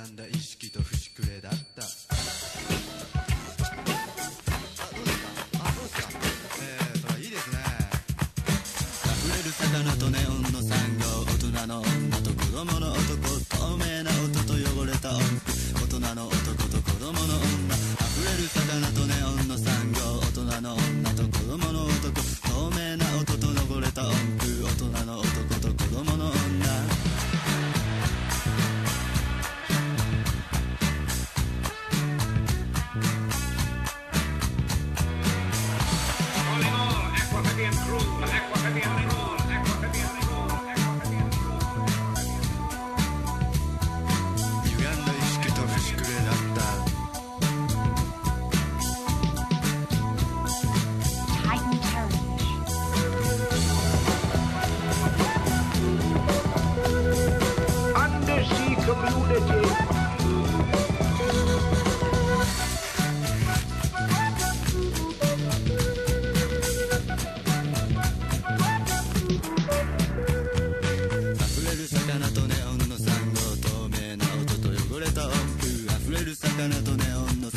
歪んだ意識と節くれだった。あどうですか？あどうですか？えー、それいいですね。溢れる魚とネオンの産業。大人の女と子供の男。透明な音と汚れた音大人の男と子供の女。溢れる魚とネオン。のる魚とネオンの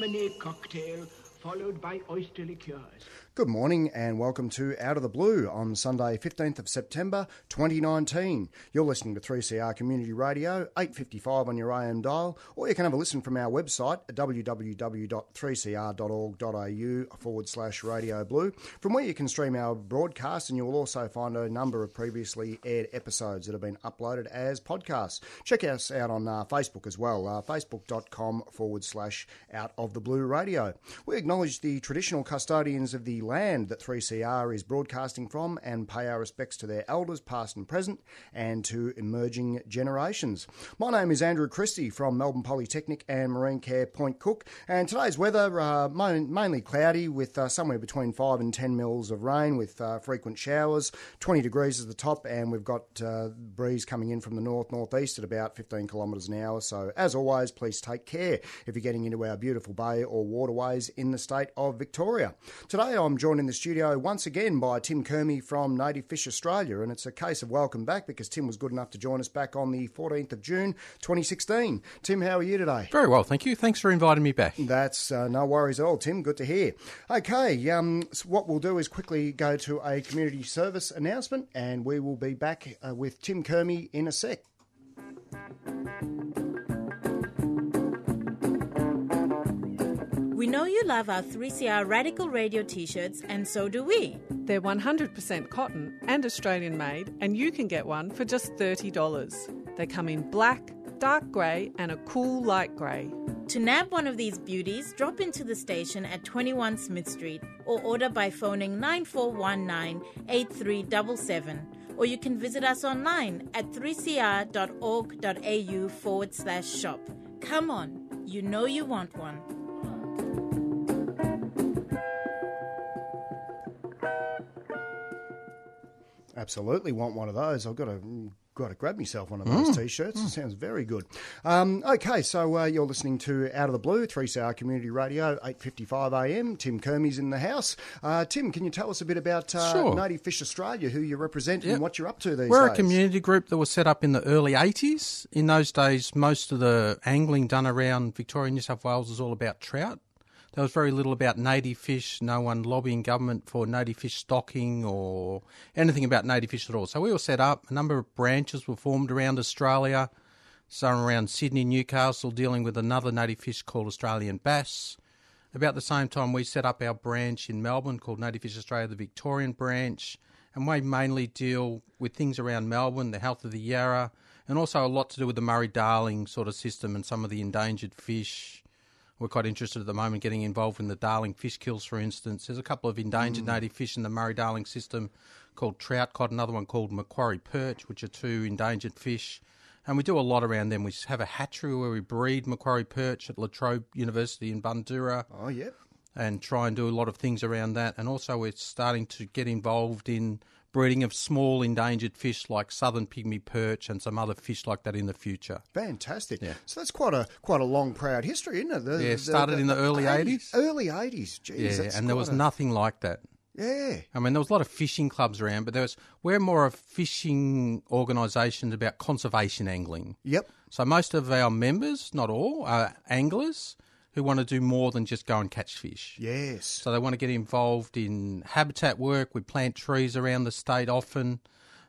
Anemone cocktail followed by oyster liqueurs. Good morning and welcome to Out of the Blue on Sunday, 15th of September 2019. You're listening to 3CR Community Radio, 855 on your AM dial, or you can have a listen from our website at www.3cr.org.au forward slash radio blue, from where you can stream our broadcast and you will also find a number of previously aired episodes that have been uploaded as podcasts. Check us out on uh, Facebook as well, uh, facebook.com forward slash out of the blue radio. We acknowledge the traditional custodians of the land that 3CR is broadcasting from and pay our respects to their elders, past and present, and to emerging generations. My name is Andrew Christie from Melbourne Polytechnic and Marine Care Point Cook, and today's weather uh, mainly cloudy with uh, somewhere between 5 and 10 mils of rain with uh, frequent showers. 20 degrees is the top, and we've got uh, breeze coming in from the north northeast at about 15 kilometres an hour. So, as always, please take care if you're getting into our beautiful bay or waterways in the state of Victoria. Today, I'm joined in the studio once again by Tim Kermy from Native Fish Australia, and it's a case of welcome back because Tim was good enough to join us back on the 14th of June 2016. Tim, how are you today? Very well, thank you. Thanks for inviting me back. That's uh, no worries at all, Tim. Good to hear. Okay, um, so what we'll do is quickly go to a community service announcement, and we will be back uh, with Tim Kermy in a sec. We know you love our 3CR Radical Radio t shirts, and so do we. They're 100% cotton and Australian made, and you can get one for just $30. They come in black, dark grey, and a cool light grey. To nab one of these beauties, drop into the station at 21 Smith Street or order by phoning 9419 8377. Or you can visit us online at 3cr.org.au forward slash shop. Come on, you know you want one. Absolutely want one of those. I've got a got to grab myself one of those t-shirts. It sounds very good. Um, okay, so uh, you're listening to Out of the Blue, 3CR Community Radio, 8.55 a.m. Tim Kermey's in the house. Uh, Tim, can you tell us a bit about uh, Sure. Native Fish Australia, who you represent Yep. and what you're up to these days? We're days? a community group that was set up in the early 80s. In those days, most of the angling done around Victoria and New South Wales was all about trout. There was very little about native fish, no one lobbying government for native fish stocking or anything about native fish at all. So we were set up, a number of branches were formed around Australia, some around Sydney, Newcastle, dealing with another native fish called Australian bass. About the same time, we set up our branch in Melbourne called Native Fish Australia, the Victorian branch, and we mainly deal with things around Melbourne, the health of the Yarra, and also a lot to do with the Murray Darling sort of system and some of the endangered fish. We're quite interested at the moment getting involved in the Darling fish kills, for instance. There's a couple of endangered mm. native fish in the Murray Darling system called trout cod, another one called Macquarie perch, which are two endangered fish. And we do a lot around them. We have a hatchery where we breed Macquarie perch at La Trobe University in Bundoora Oh, yeah. and try and do a lot of things around that. And also, we're starting to get involved in breeding of small endangered fish like southern pygmy perch and some other fish like that in the future. Fantastic. Yeah. So that's quite a quite a long, proud history, isn't it? The- Yeah, it started in the early 80s. Early 80s. Jeez, Yeah, and there was a- nothing like that. Yeah. I mean, there was a lot of fishing clubs around, but there was we're more of fishing organisations about conservation angling. Yep. So most of our members, not all, are anglers who want to do more than just go and catch fish. Yes. So they want to get involved in habitat work. We plant trees around the state often.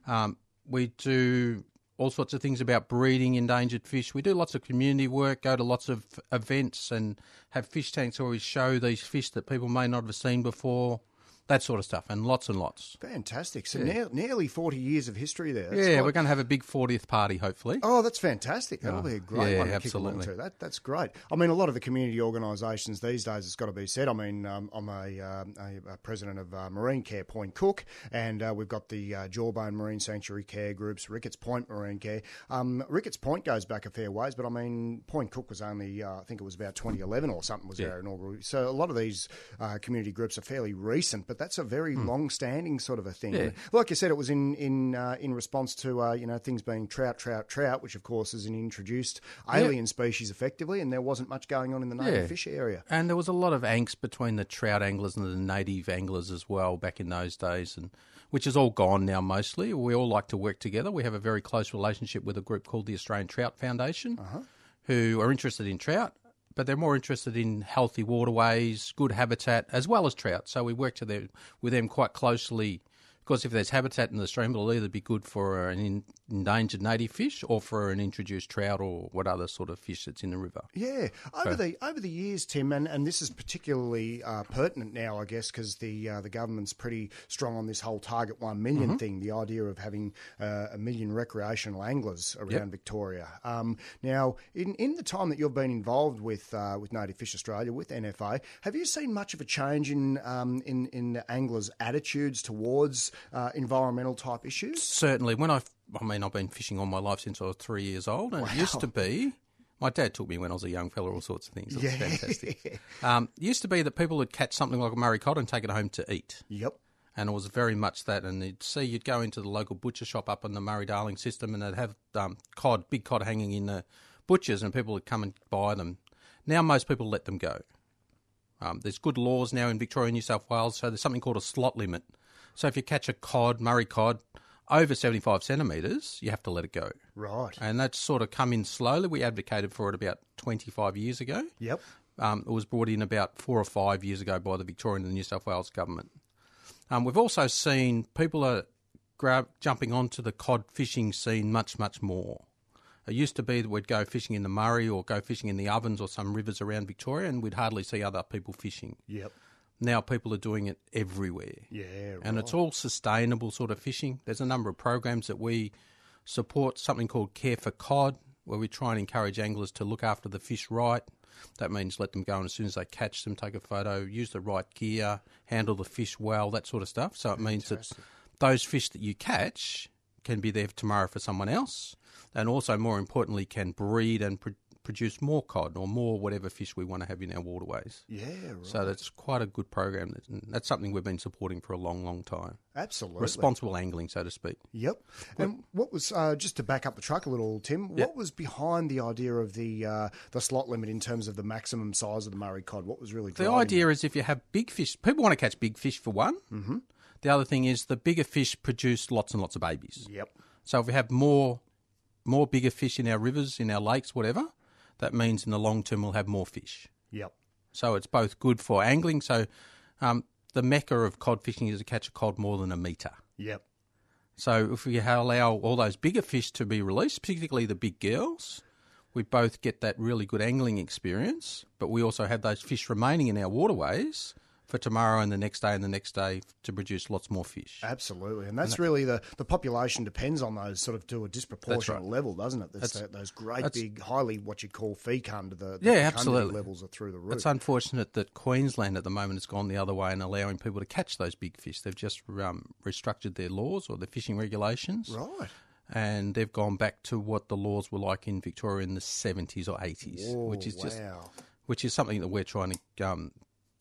Um, we do all sorts of things about breeding endangered fish. We do lots of community work, go to lots of events and have fish tanks where we show these fish that people may not have seen before, that sort of stuff, and lots and lots. Fantastic. So ne- nearly 40 years of history there. That's yeah, we're going to have a big 40th party, hopefully. Oh, that's fantastic. That'll be a great yeah, one to kick along to. That, that's great. I mean, a lot of the community organisations these days, it's got to be said. I mean, um, I'm a, um a, a president of uh, Marine Care Point Cook, and uh, we've got the uh, Jawbone Marine Sanctuary Care Groups, Ricketts Point Marine Care. Um, Ricketts Point goes back a fair ways, but I mean, Point Cook was only, uh, I think it was about 2011 or something was our inaugural. So a lot of these uh, community groups are fairly recent, but that's a very long-standing sort of a thing. Yeah. Like you said, it was in in uh, in response to uh, you know things being trout, trout, trout, which of course is an introduced alien species effectively, and there wasn't much going on in the native Yeah. fish area. And there was a lot of angst between the trout anglers and the native anglers as well back in those days, and which is all gone now mostly. We all like to work together. We have a very close relationship with a group called the Australian Trout Foundation, who are interested in trout, but they're more interested in healthy waterways, good habitat, as well as trout. So we work to them, with them quite closely. Because if there's habitat in the stream, it'll either be good for an endangered native fish or for an introduced trout or what other sort of fish that's in the river. Yeah, over the over the years, Tim, and, and this is particularly uh, pertinent now, I guess, because the uh, the government's pretty strong on this whole target one million thing. The idea of having uh, a million recreational anglers around Victoria. Um, now, in in the time that you've been involved with uh, with Native Fish Australia, with NFA, have you seen much of a change in um, in in the anglers' attitudes towards uh, environmental type issues? certainly when I, I mean, I've been fishing all my life since I was three years old, and it used to be. My dad took me when I was a young fella, all sorts of things. It was fantastic. Um, it used to be that people would catch something like a Murray cod and take it home to eat. Yep. And it was very much that. And you'd see, you'd go into the local butcher shop up in the Murray Darling system and they'd have um, cod, big cod hanging in the butchers, and people would come and buy them. Now, most people let them go. Um, there's good laws now in Victoria and New South Wales, so there's something called a slot limit. So if you catch a cod, Murray cod, over 75 centimetres, you have to let it go. Right. And that's sort of come in slowly. We advocated for it about 25 years ago. Yep. Um, it was brought in about four or five years ago by the Victorian and the New South Wales government. Um, we've also seen people are grab, jumping onto the cod fishing scene much, much more. It used to be that we'd go fishing in the Murray or go fishing in the Ovens or some rivers around Victoria, and we'd hardly see other people fishing. Yep. Now people are doing it everywhere. Yeah. And it's all sustainable sort of fishing. There's a number of programs that we support, something called Care for Cod, where we try and encourage anglers to look after the fish right. That means let them go and as soon as they catch them, take a photo, use the right gear, handle the fish well, that sort of stuff. So it means that those fish that you catch can be there tomorrow for someone else, and also more importantly, can breed and pr- produce more cod or more whatever fish we want to have in our waterways. Yeah, right. So that's quite a good program. That's something we've been supporting for a long, long time. Absolutely. Responsible angling, so to speak. Yep. And what was uh, just to back up the truck a little, Tim? Yep. What was behind the idea of the uh, the slot limit in terms of the maximum size of the Murray cod? What was really The idea is if you have big fish, people want to catch big fish for one. Mm-hmm. The other thing is the bigger fish produce lots and lots of babies. Yep. So if we have more, more bigger fish in our rivers, in our lakes, whatever, that means in the long term we'll have more fish. Yep. So it's both good for angling. So um, the mecca of cod fishing is to catch a cod more than a metre. Yep. So if we allow all those bigger fish to be released, particularly the big girls, we both get that really good angling experience, but we also have those fish remaining in our waterways for tomorrow and the next day and the next day to produce lots more fish. Absolutely, and that's really the the population depends on those sort of to a disproportionate right. level, doesn't it? That's- that, those great big, highly what you call fecund. The, the Yeah, absolutely. levels are through the roof. It's unfortunate that Queensland at the moment has gone the other way and allowing people to catch those big fish. They've just um, restructured their laws or their fishing regulations. right. and they've gone back to what the laws were like in Victoria in the 70s or 80s, Whoa, which is just wow. which is something that we're trying to um,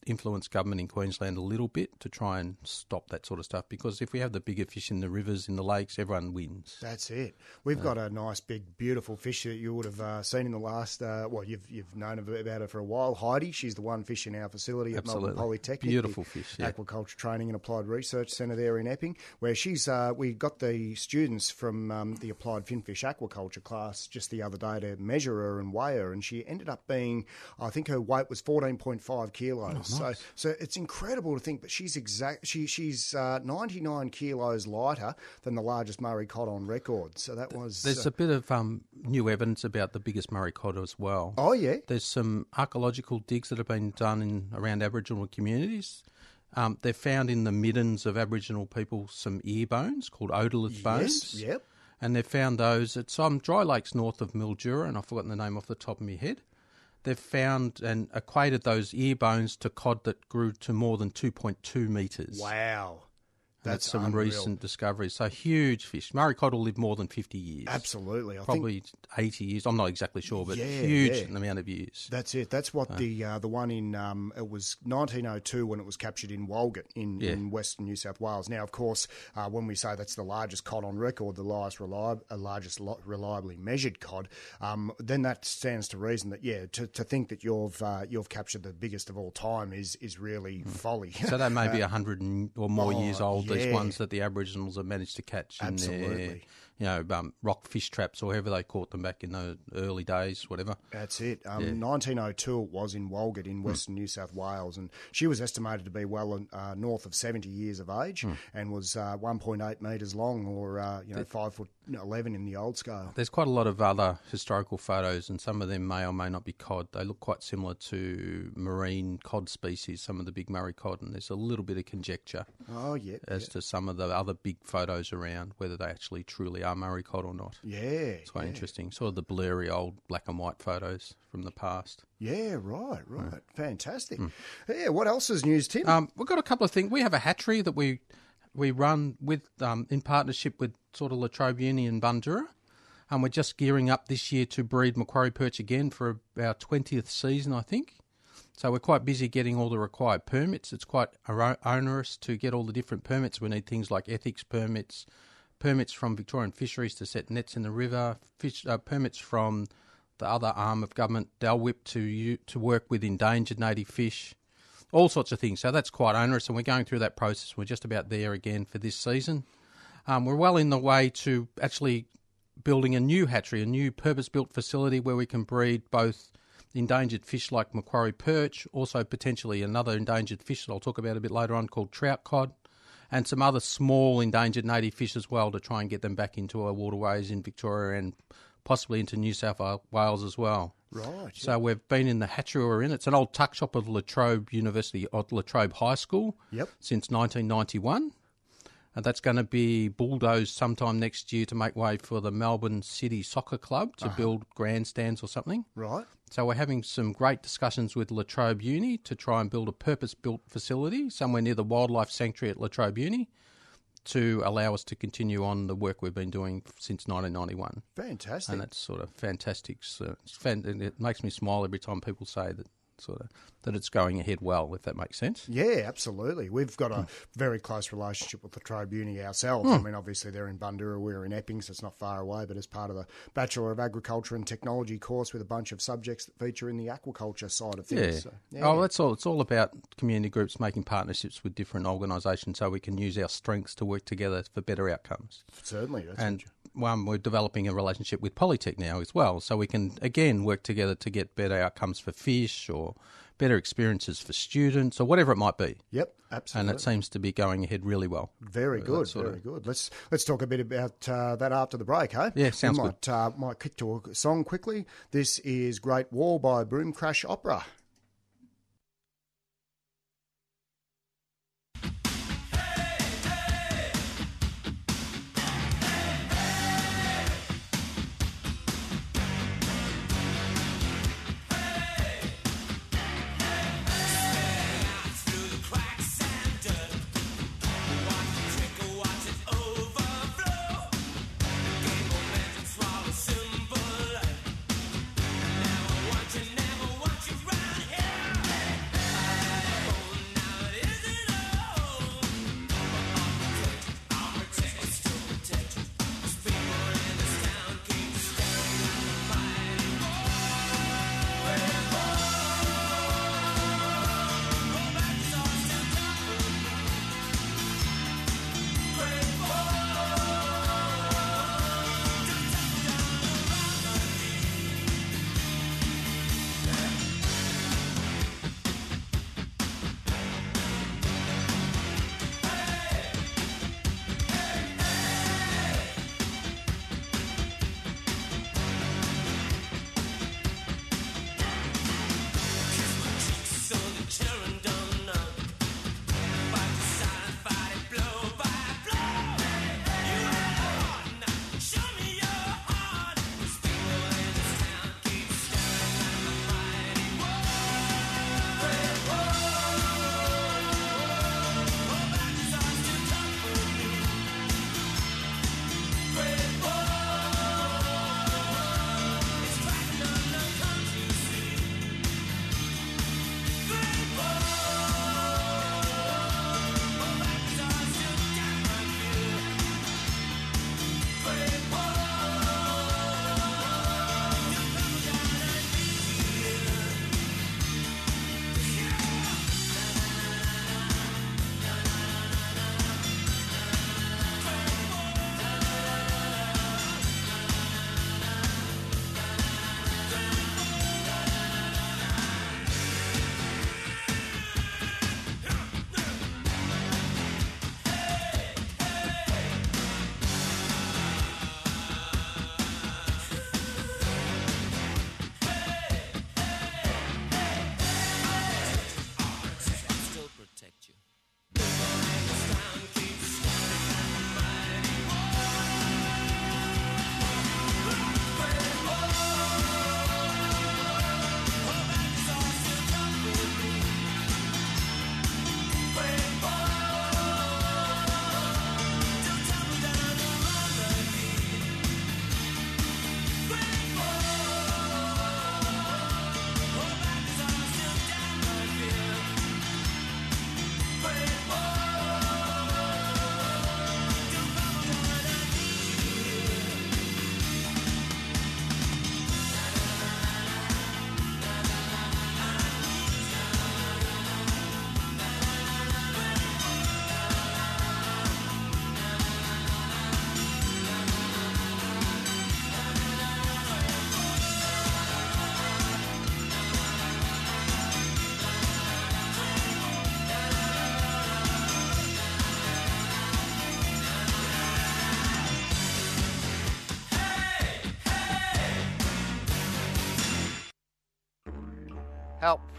influence government in Queensland a little bit to try and stop that sort of stuff. Because if we have the bigger fish in the rivers, in the lakes, everyone wins. That's it. We've got a nice, big, beautiful fish that you would have uh, seen in the last. Uh, well, you've you've known about her for a while. Heidi, she's the one fish in our facility at Absolutely. Melbourne Polytechnic. Beautiful the fish, yeah. Aquaculture Training and Applied Research Centre there in Epping, where she's. Uh, we got the students from um, the Applied Finfish Aquaculture class just the other day to measure her and weigh her, and she ended up being, I think her weight was fourteen point five kilos. So, so it's incredible to think that she's exact. She she's uh, ninety nine kilos lighter than the largest Murray cod on record. So that was. There's uh, a bit of um, new evidence about the biggest Murray cod as well. oh yeah. There's some archaeological digs that have been done in around Aboriginal communities. Um, they've found in the middens of Aboriginal people some ear bones called otolith bones. Yep. and they've found those at some dry lakes north of Mildura, and I've forgotten the name off the top of my head. They've found and equated those ear bones to cod that grew to more than 2.2 metres. Wow. That's That's some unreal. recent discoveries. So huge fish. Murray cod will live more than 50 years. Absolutely. I think Probably 80 years. I'm not exactly sure, but Yeah, huge yeah. amount of years. That's it. That's what the uh, the one in um, it was 1902 when it was captured in Walgett in, Yeah. in Western New South Wales. Now, of course, uh, when we say that's the largest cod on record, the largest uh, largest lo- reliably measured cod, um, then that stands to reason that yeah, to, to think that you've uh, you've captured the biggest of all time is is really folly. Hmm. So that may be a hundred or more oh, years old. Yeah. ones that the Aboriginals have managed to catch in their, Absolutely. You know, um, rock fish traps or however they caught them back in the early days, whatever. That's it. Um, 1902 it was in Walgett in Western New South Wales, and she was estimated to be well uh, north of 70 years of age and was uh, 1.8 metres long, or uh, you know, five foot 11 in the old scale. There's quite a lot of other historical photos, and some of them may or may not be cod. They look quite similar to marine cod species, some of the big Murray cod, and there's a little bit of conjecture Oh yeah, as to some of the other big photos around whether they actually truly are Murray cod or not. yeah, It's quite interesting. Sort of the blurry old black and white photos from the past. yeah. Right, right. Fantastic. Yeah. What else is news, Tim? Um, we've got a couple of things. We have a hatchery that we we run with um, in partnership with sort of Latrobe Uni and Bundoora. And we're just gearing up this year to breed Macquarie perch again for our 20th season, I think. So we're quite busy getting all the required permits. It's quite onerous to get all the different permits. We need things like ethics permits, permits from Victorian Fisheries to set nets in the river, fish, uh, permits from the other arm of government, DELWP, to to work with endangered native fish, all sorts of things. So that's quite onerous, and we're going through that process. We're just about there again for this season. Um, we're well in the way to actually building a new hatchery, a new purpose-built facility where we can breed both endangered fish like Macquarie perch, also potentially another endangered fish that I'll talk about a bit later on called trout cod, and some other small endangered native fish as well to try and get them back into our waterways in Victoria and possibly into New South Wales as well. right. So we've been in the hatchery we're in. It's an old tuck shop of Latrobe University, of Latrobe High School, Yep. since 1991. And that's going to be bulldozed sometime next year to make way for the Melbourne City Soccer Club to uh-huh. build grandstands or something. Right. So we're having some great discussions with Latrobe Uni to try and build a purpose-built facility somewhere near the wildlife sanctuary at Latrobe Uni to allow us to continue on the work we've been doing since 1991. Fantastic. And that's sort of fantastic. So fan- it makes me smile every time people say that sort of that it's going ahead well, if that makes sense. Yeah, absolutely. We've got a very close relationship with the Latrobe Uni ourselves. I hmm. mean, obviously they're in Bundoora, we're in Epping, so it's not far away, but as part of the Bachelor of Agriculture and Technology course with a bunch of subjects that feature in the aquaculture side of Yeah. things. So, oh, yeah. Oh, that's all. It's all about community groups making partnerships with different organisations so we can use our strengths to work together for better outcomes. Certainly. That's and one, we're developing a relationship with Polytech now as well, so we can again work together to get better outcomes for fish or better experiences for students or whatever it might be. yep, And it seems to be going ahead really well. Very So good, very of- good. Let's let's talk a bit about uh, that after the break, hey? Yeah, sounds we good. might, Uh, might kick to a song quickly. This is Great Wall by Boom Crash Opera.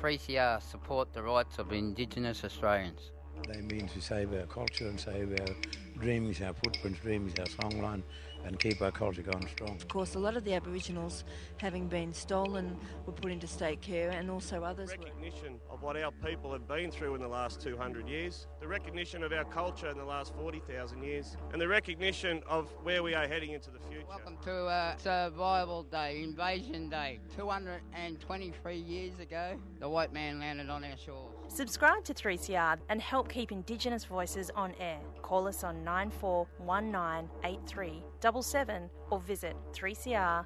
3CR support the rights of Indigenous Australians. They mean to save our culture and save our dreams, our footprints, dreams, our songline, and keep our culture going strong. Of course, a lot of the Aboriginals, having been stolen, were put into state care, and also others were. recognition of what our people have been through in the last 200 years, the recognition of our culture in the last 40,000 years, and the recognition of where we are heading into the future. Welcome to uh, Survival Day, Invasion Day. 223 years ago, the white man landed on our shores. Subscribe to 3CR and help keep Indigenous voices on air. Call us on 94198377 or visit 3cr.org.au.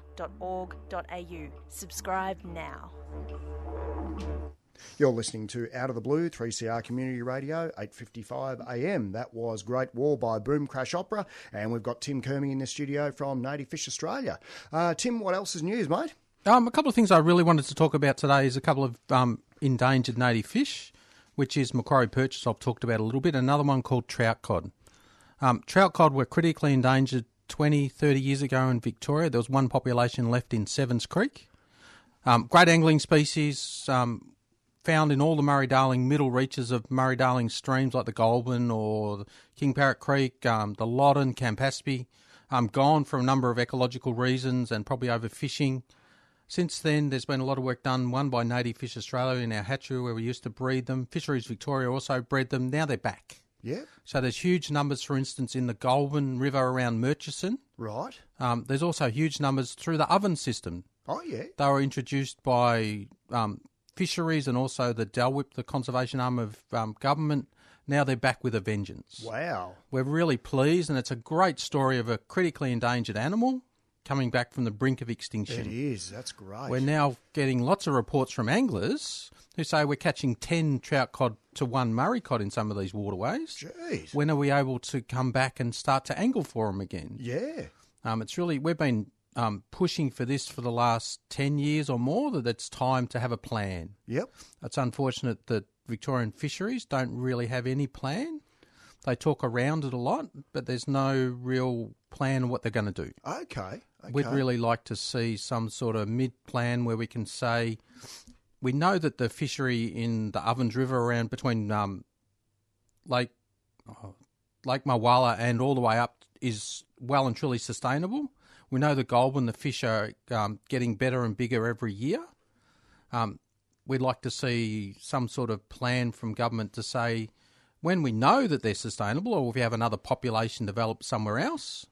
Subscribe now. You're listening to Out of the Blue, 3CR Community Radio, 8.55 AM. That was Great Wall by Boom Crash Opera, and we've got Tim Kerming in the studio from Native Fish Australia. Uh, Tim, what else is news, mate? Um, a couple of things I really wanted to talk about today is a couple of um, endangered native fish, which is Macquarie perches, I've talked about a little bit, another one called trout cod. Um, trout cod were critically endangered 20, 30 years ago in Victoria. There was one population left in Seven Creeks. Um, great angling species, um, found in all the Murray Darling middle reaches of Murray Darling streams like the Goulburn or King Parrot Creek, um, the Loddon, Campaspe. Um, gone for a number of ecological reasons and probably overfishing. Since then, there's been a lot of work done, one by Native Fish Australia in our hatchery where we used to breed them. Fisheries Victoria also bred them. Now they're back. Yeah. So there's huge numbers, for instance, in the Goulburn River around Murchison. Right. Um, there's also huge numbers through the Ovens system. Oh, yeah. They were introduced by um, fisheries and also the DELWP, the conservation arm of um, government. Now they're back with a vengeance. Wow. We're really pleased, and it's a great story of a critically endangered animal coming back from the brink of extinction. It is. That's great. We're now getting lots of reports from anglers who say we're catching 10 trout cod to one Murray cod in some of these waterways. Jeez. When are we able to come back and start to angle for them again? Yeah. Um, it's really, we've been um, pushing for this for the last 10 years or more that it's time to have a plan. Yep. It's unfortunate that Victorian fisheries don't really have any plan. They talk around it a lot, but there's no real plan of what they're going to do. Okay. Okay. We'd really like to see some sort of mid plan where we can say we know that the fishery in the Ovens River around between um, Lake oh, Lake Mulwala and all the way up is well and truly sustainable. We know the Goulburn, the fish are um, getting better and bigger every year. Um, we'd like to see some sort of plan from government to say when we know that they're sustainable or if we have another population develop somewhere else,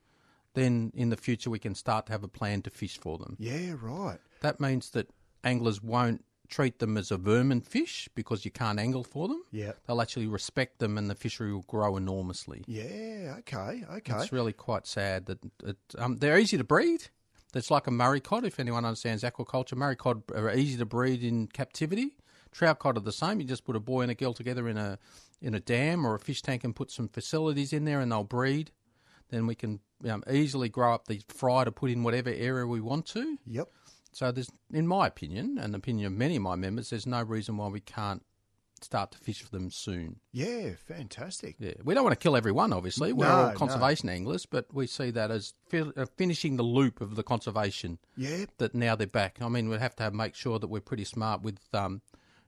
then in the future we can start to have a plan to fish for them. Yeah, right. That means that anglers won't treat them as a vermin fish because you can't angle for them. Yeah. They'll actually respect them and the fishery will grow enormously. Yeah, okay, okay. It's really quite sad that it, um, they're easy to breed. It's like a Murray cod, if anyone understands aquaculture. Murray cod are easy to breed in captivity. Trout cod are the same. You just put a boy and a girl together in a in a dam or a fish tank and put some facilities in there, and they'll breed. Then we can um, easily grow up the fry to put in whatever area we want to. Yep. So there's, in my opinion, and the opinion of many of my members, there's no reason why we can't start to fish for them soon. Yeah, fantastic. Yeah, we don't want to kill everyone. Obviously, we're No, all no. conservation anglers, but we see that as fi- uh, finishing the loop of the conservation. Yeah. That now they're back. I mean, we have to have, make sure that we're pretty smart with um,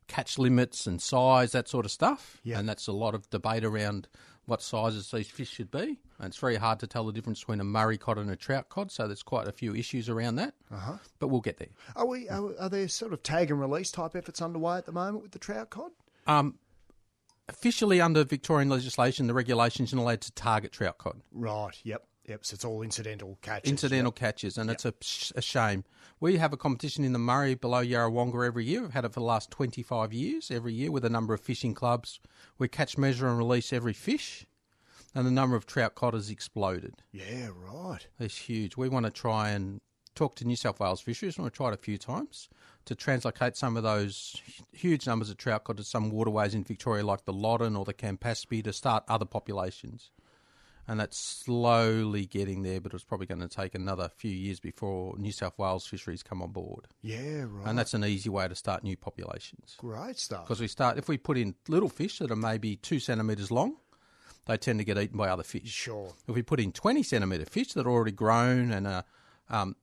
catch limits and size, that sort of stuff. Yeah. And that's a lot of debate around what sizes these fish should be. And it's very hard to tell the difference between a Murray cod and a trout cod, so there's quite a few issues around that. Uh-huh. But we'll get there. Are we? Are, are there sort of tag and release type efforts underway at the moment with the trout cod? Um, officially, under Victorian legislation, the regulations are allowed to target trout cod. Right. Yep. Yep. So it's all incidental catches. incidental yep. catches, and it's a, sh- a shame. We have a competition in the Murray below Yarrawonga every year. We've had it for the last 25 years, every year, with a number of fishing clubs. We catch, measure, and release every fish, and the number of trout cod has exploded. Yeah. Right. It's huge. We want to try and talk to New South Wales fisheries, and we've tried a few times to translocate some of those huge numbers of trout cod to some waterways in Victoria, like the Loddon or the Campaspe, to start other populations. And that's slowly getting there, but it's probably going to take another few years before New South Wales fisheries come on board. Yeah. Right. And that's an easy way to start new populations. great stuff. Because we start, if we put in little fish that are maybe two centimetres long, they tend to get eaten by other fish. Sure. If we put in 20 centimetre fish that are already grown and are, um,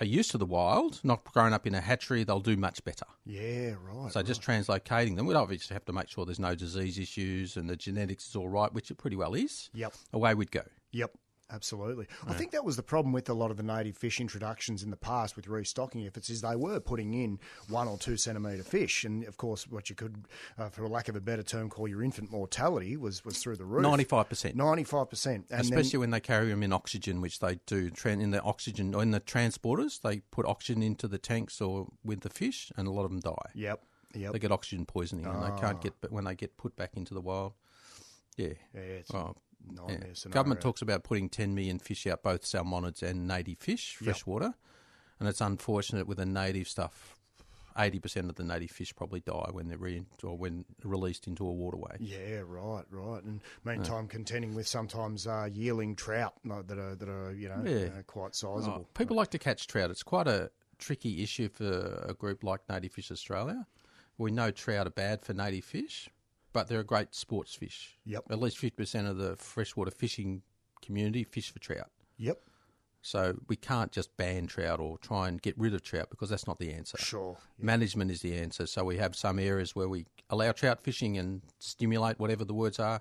are used to the wild, not grown up in a hatchery, they'll do much better. Yeah. Right. So just translocating them, we'd obviously have to make sure there's no disease issues and the genetics is all right, which it pretty well is. Yep. Away we'd go. Yep. Absolutely. I think that was the problem with a lot of the native fish introductions in the past with restocking efforts is they were putting in one or two centimetre fish. And, of course, what you could, uh, for lack of a better term, call your infant mortality was, was through the roof. 95%. 95%. And Especially then, when they carry them in oxygen, which they do in the oxygen or in the transporters. They put oxygen into the tanks or with the fish, and a lot of them die. Yep. Yep. They get oxygen poisoning, and they Ah. can't get. But when they get put back into the wild, yeah, Yeah, Oh, nightmare yeah. scenario. Government talks about putting 10 million fish out, both salmonids and native fish, Yep. freshwater, and it's unfortunate with the native stuff. 80% of the native fish probably die when they're re- or when released into a waterway. Yeah, right, right. And meantime, contending with sometimes uh, yearling trout that are that are you know Yeah. uh, quite sizable. Oh, people like to catch trout. It's quite a tricky issue for a group like Native Fish Australia. We know trout are bad for native fish, but they're a great sports fish. Yep. At least 50% of the freshwater fishing community fish for trout. Yep. So we can't just ban trout or try and get rid of trout because that's not the answer. Sure. Management is the answer. So we have some areas where we allow trout fishing and stimulate whatever the words are.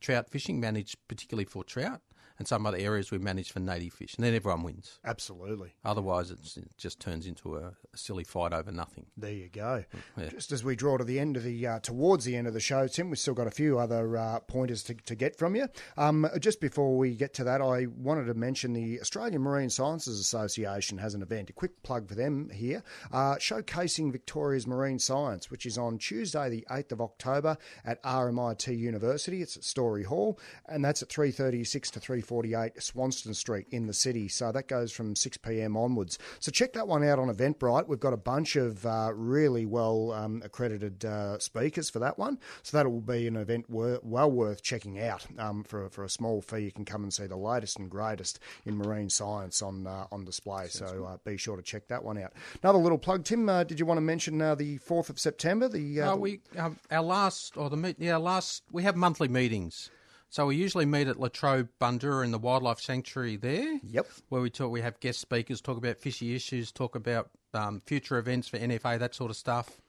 Trout fishing managed particularly for trout, and some other areas we manage for native fish, and then everyone wins. Absolutely. Otherwise, it's, it just turns into a, a silly fight over nothing. There you go. Yeah. Just as we draw to the end of the uh, towards the end of the show, Tim, we've still got a few other uh, pointers to, to get from you. Um, just before we get to that, I wanted to mention the Australian Marine Sciences Association has an event. A quick plug for them here, uh, showcasing Victoria's marine science, which is on Tuesday, the eighth of October at RMIT University. It's at Storey Hall, and that's at three thirty six to three forty eight Swanston Street in the city. So that goes from six pm onwards. So check that one out on Eventbrite. We've got a bunch of uh, really well um, accredited uh, speakers for that one. So that will be an event wor- well worth checking out. Um, for for a small fee, you can come and see the latest and greatest in marine science on uh, on display. so uh, be sure to check that one out. Another little plug, Tim. Uh, did you want to mention uh, the fourth of September? The Uh, we um, our last or the meet yeah last we have monthly meetings. So we usually meet at Latrobe Bundoora in the wildlife sanctuary there. Yep. Where we talk, we have guest speakers talk about fishy issues, talk about um, future events for NFA, that sort of stuff.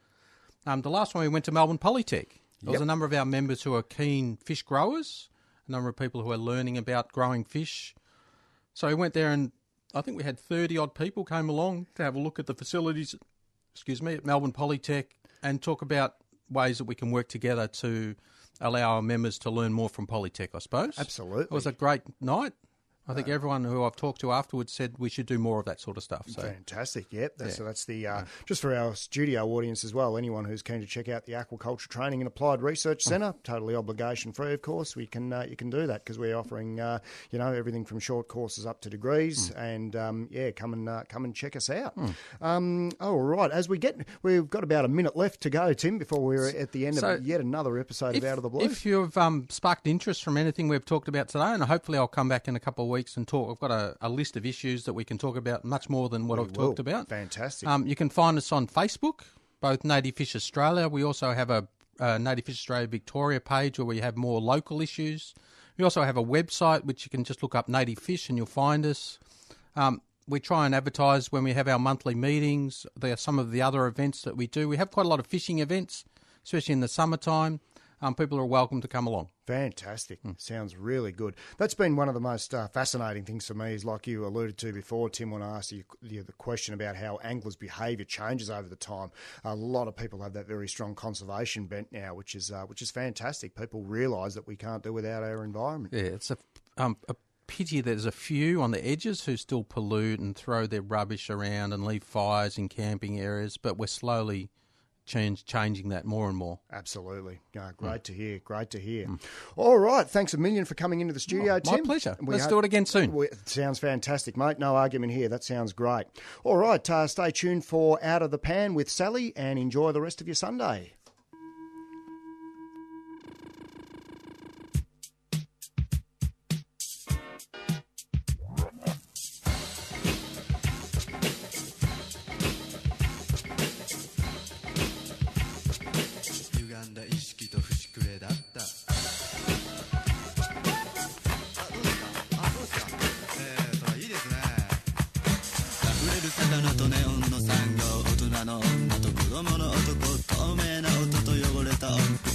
Um, the last one we went to Melbourne Polytech. There was Yep. a number of our members who are keen fish growers, a number of people who are learning about growing fish. So we went there and I think we had 30 odd people came along to have a look at the facilities, excuse me, at Melbourne Polytech and talk about ways that we can work together to allow our members to learn more from Polytech, I suppose. Absolutely. It was a great night. I think everyone who I've talked to afterwards said we should do more of that sort of stuff. So Fantastic. Yep. That's, Yeah. So that's the uh, just for our studio audience as well. Anyone who's keen to check out the Aquaculture Training and Applied Research Hmm. Centre, totally obligation free, of course. We can uh, you can do that because we're offering uh, you know everything from short courses up to degrees, Hmm. and um, yeah, come and uh, come and check us out. Um, oh, all right. As we get, we've got about a minute left to go, Tim, before we're at the end So, of yet another episode if, of Out of the Blue. if you've um, sparked interest from anything we've talked about today, and hopefully I'll come back in a couple of weeks and talk. I've got a, a list of issues that we can talk about, much more than what We I've talked about. Fantastic. Um, you can find us on Facebook, both Native Fish Australia. We also have a, a Native Fish Australia Victoria page where we have more local issues. We also have a website which you can just look up Native Fish and you'll find us. Um, we try and advertise when we have our monthly meetings. There are some of the other events that we do. We have quite a lot of fishing events, especially in the summertime. Um, people are welcome to come along. Fantastic. Hmm. Sounds really good. That's been one of the most uh, fascinating things for me, is like you alluded to before, Tim, when I asked you the, the question about how anglers' behaviour changes over the time. A lot of people have that very strong conservation bent now, which is uh, which is fantastic. People realise that we can't do without our environment. Yeah, it's a, um, a pity there's a few on the edges who still pollute and throw their rubbish around and leave fires in camping areas, but we're slowly change, changing that more and more. Absolutely. Uh, great to hear. Great to hear. All right. Thanks a million for coming into the studio, Oh, my Tim. pleasure. We Let's hope- do it again soon. we- sounds fantastic, mate. No argument here. That sounds great. All right. Uh, stay tuned for Out of the Pan with Sally and enjoy the rest of your Sunday. Um,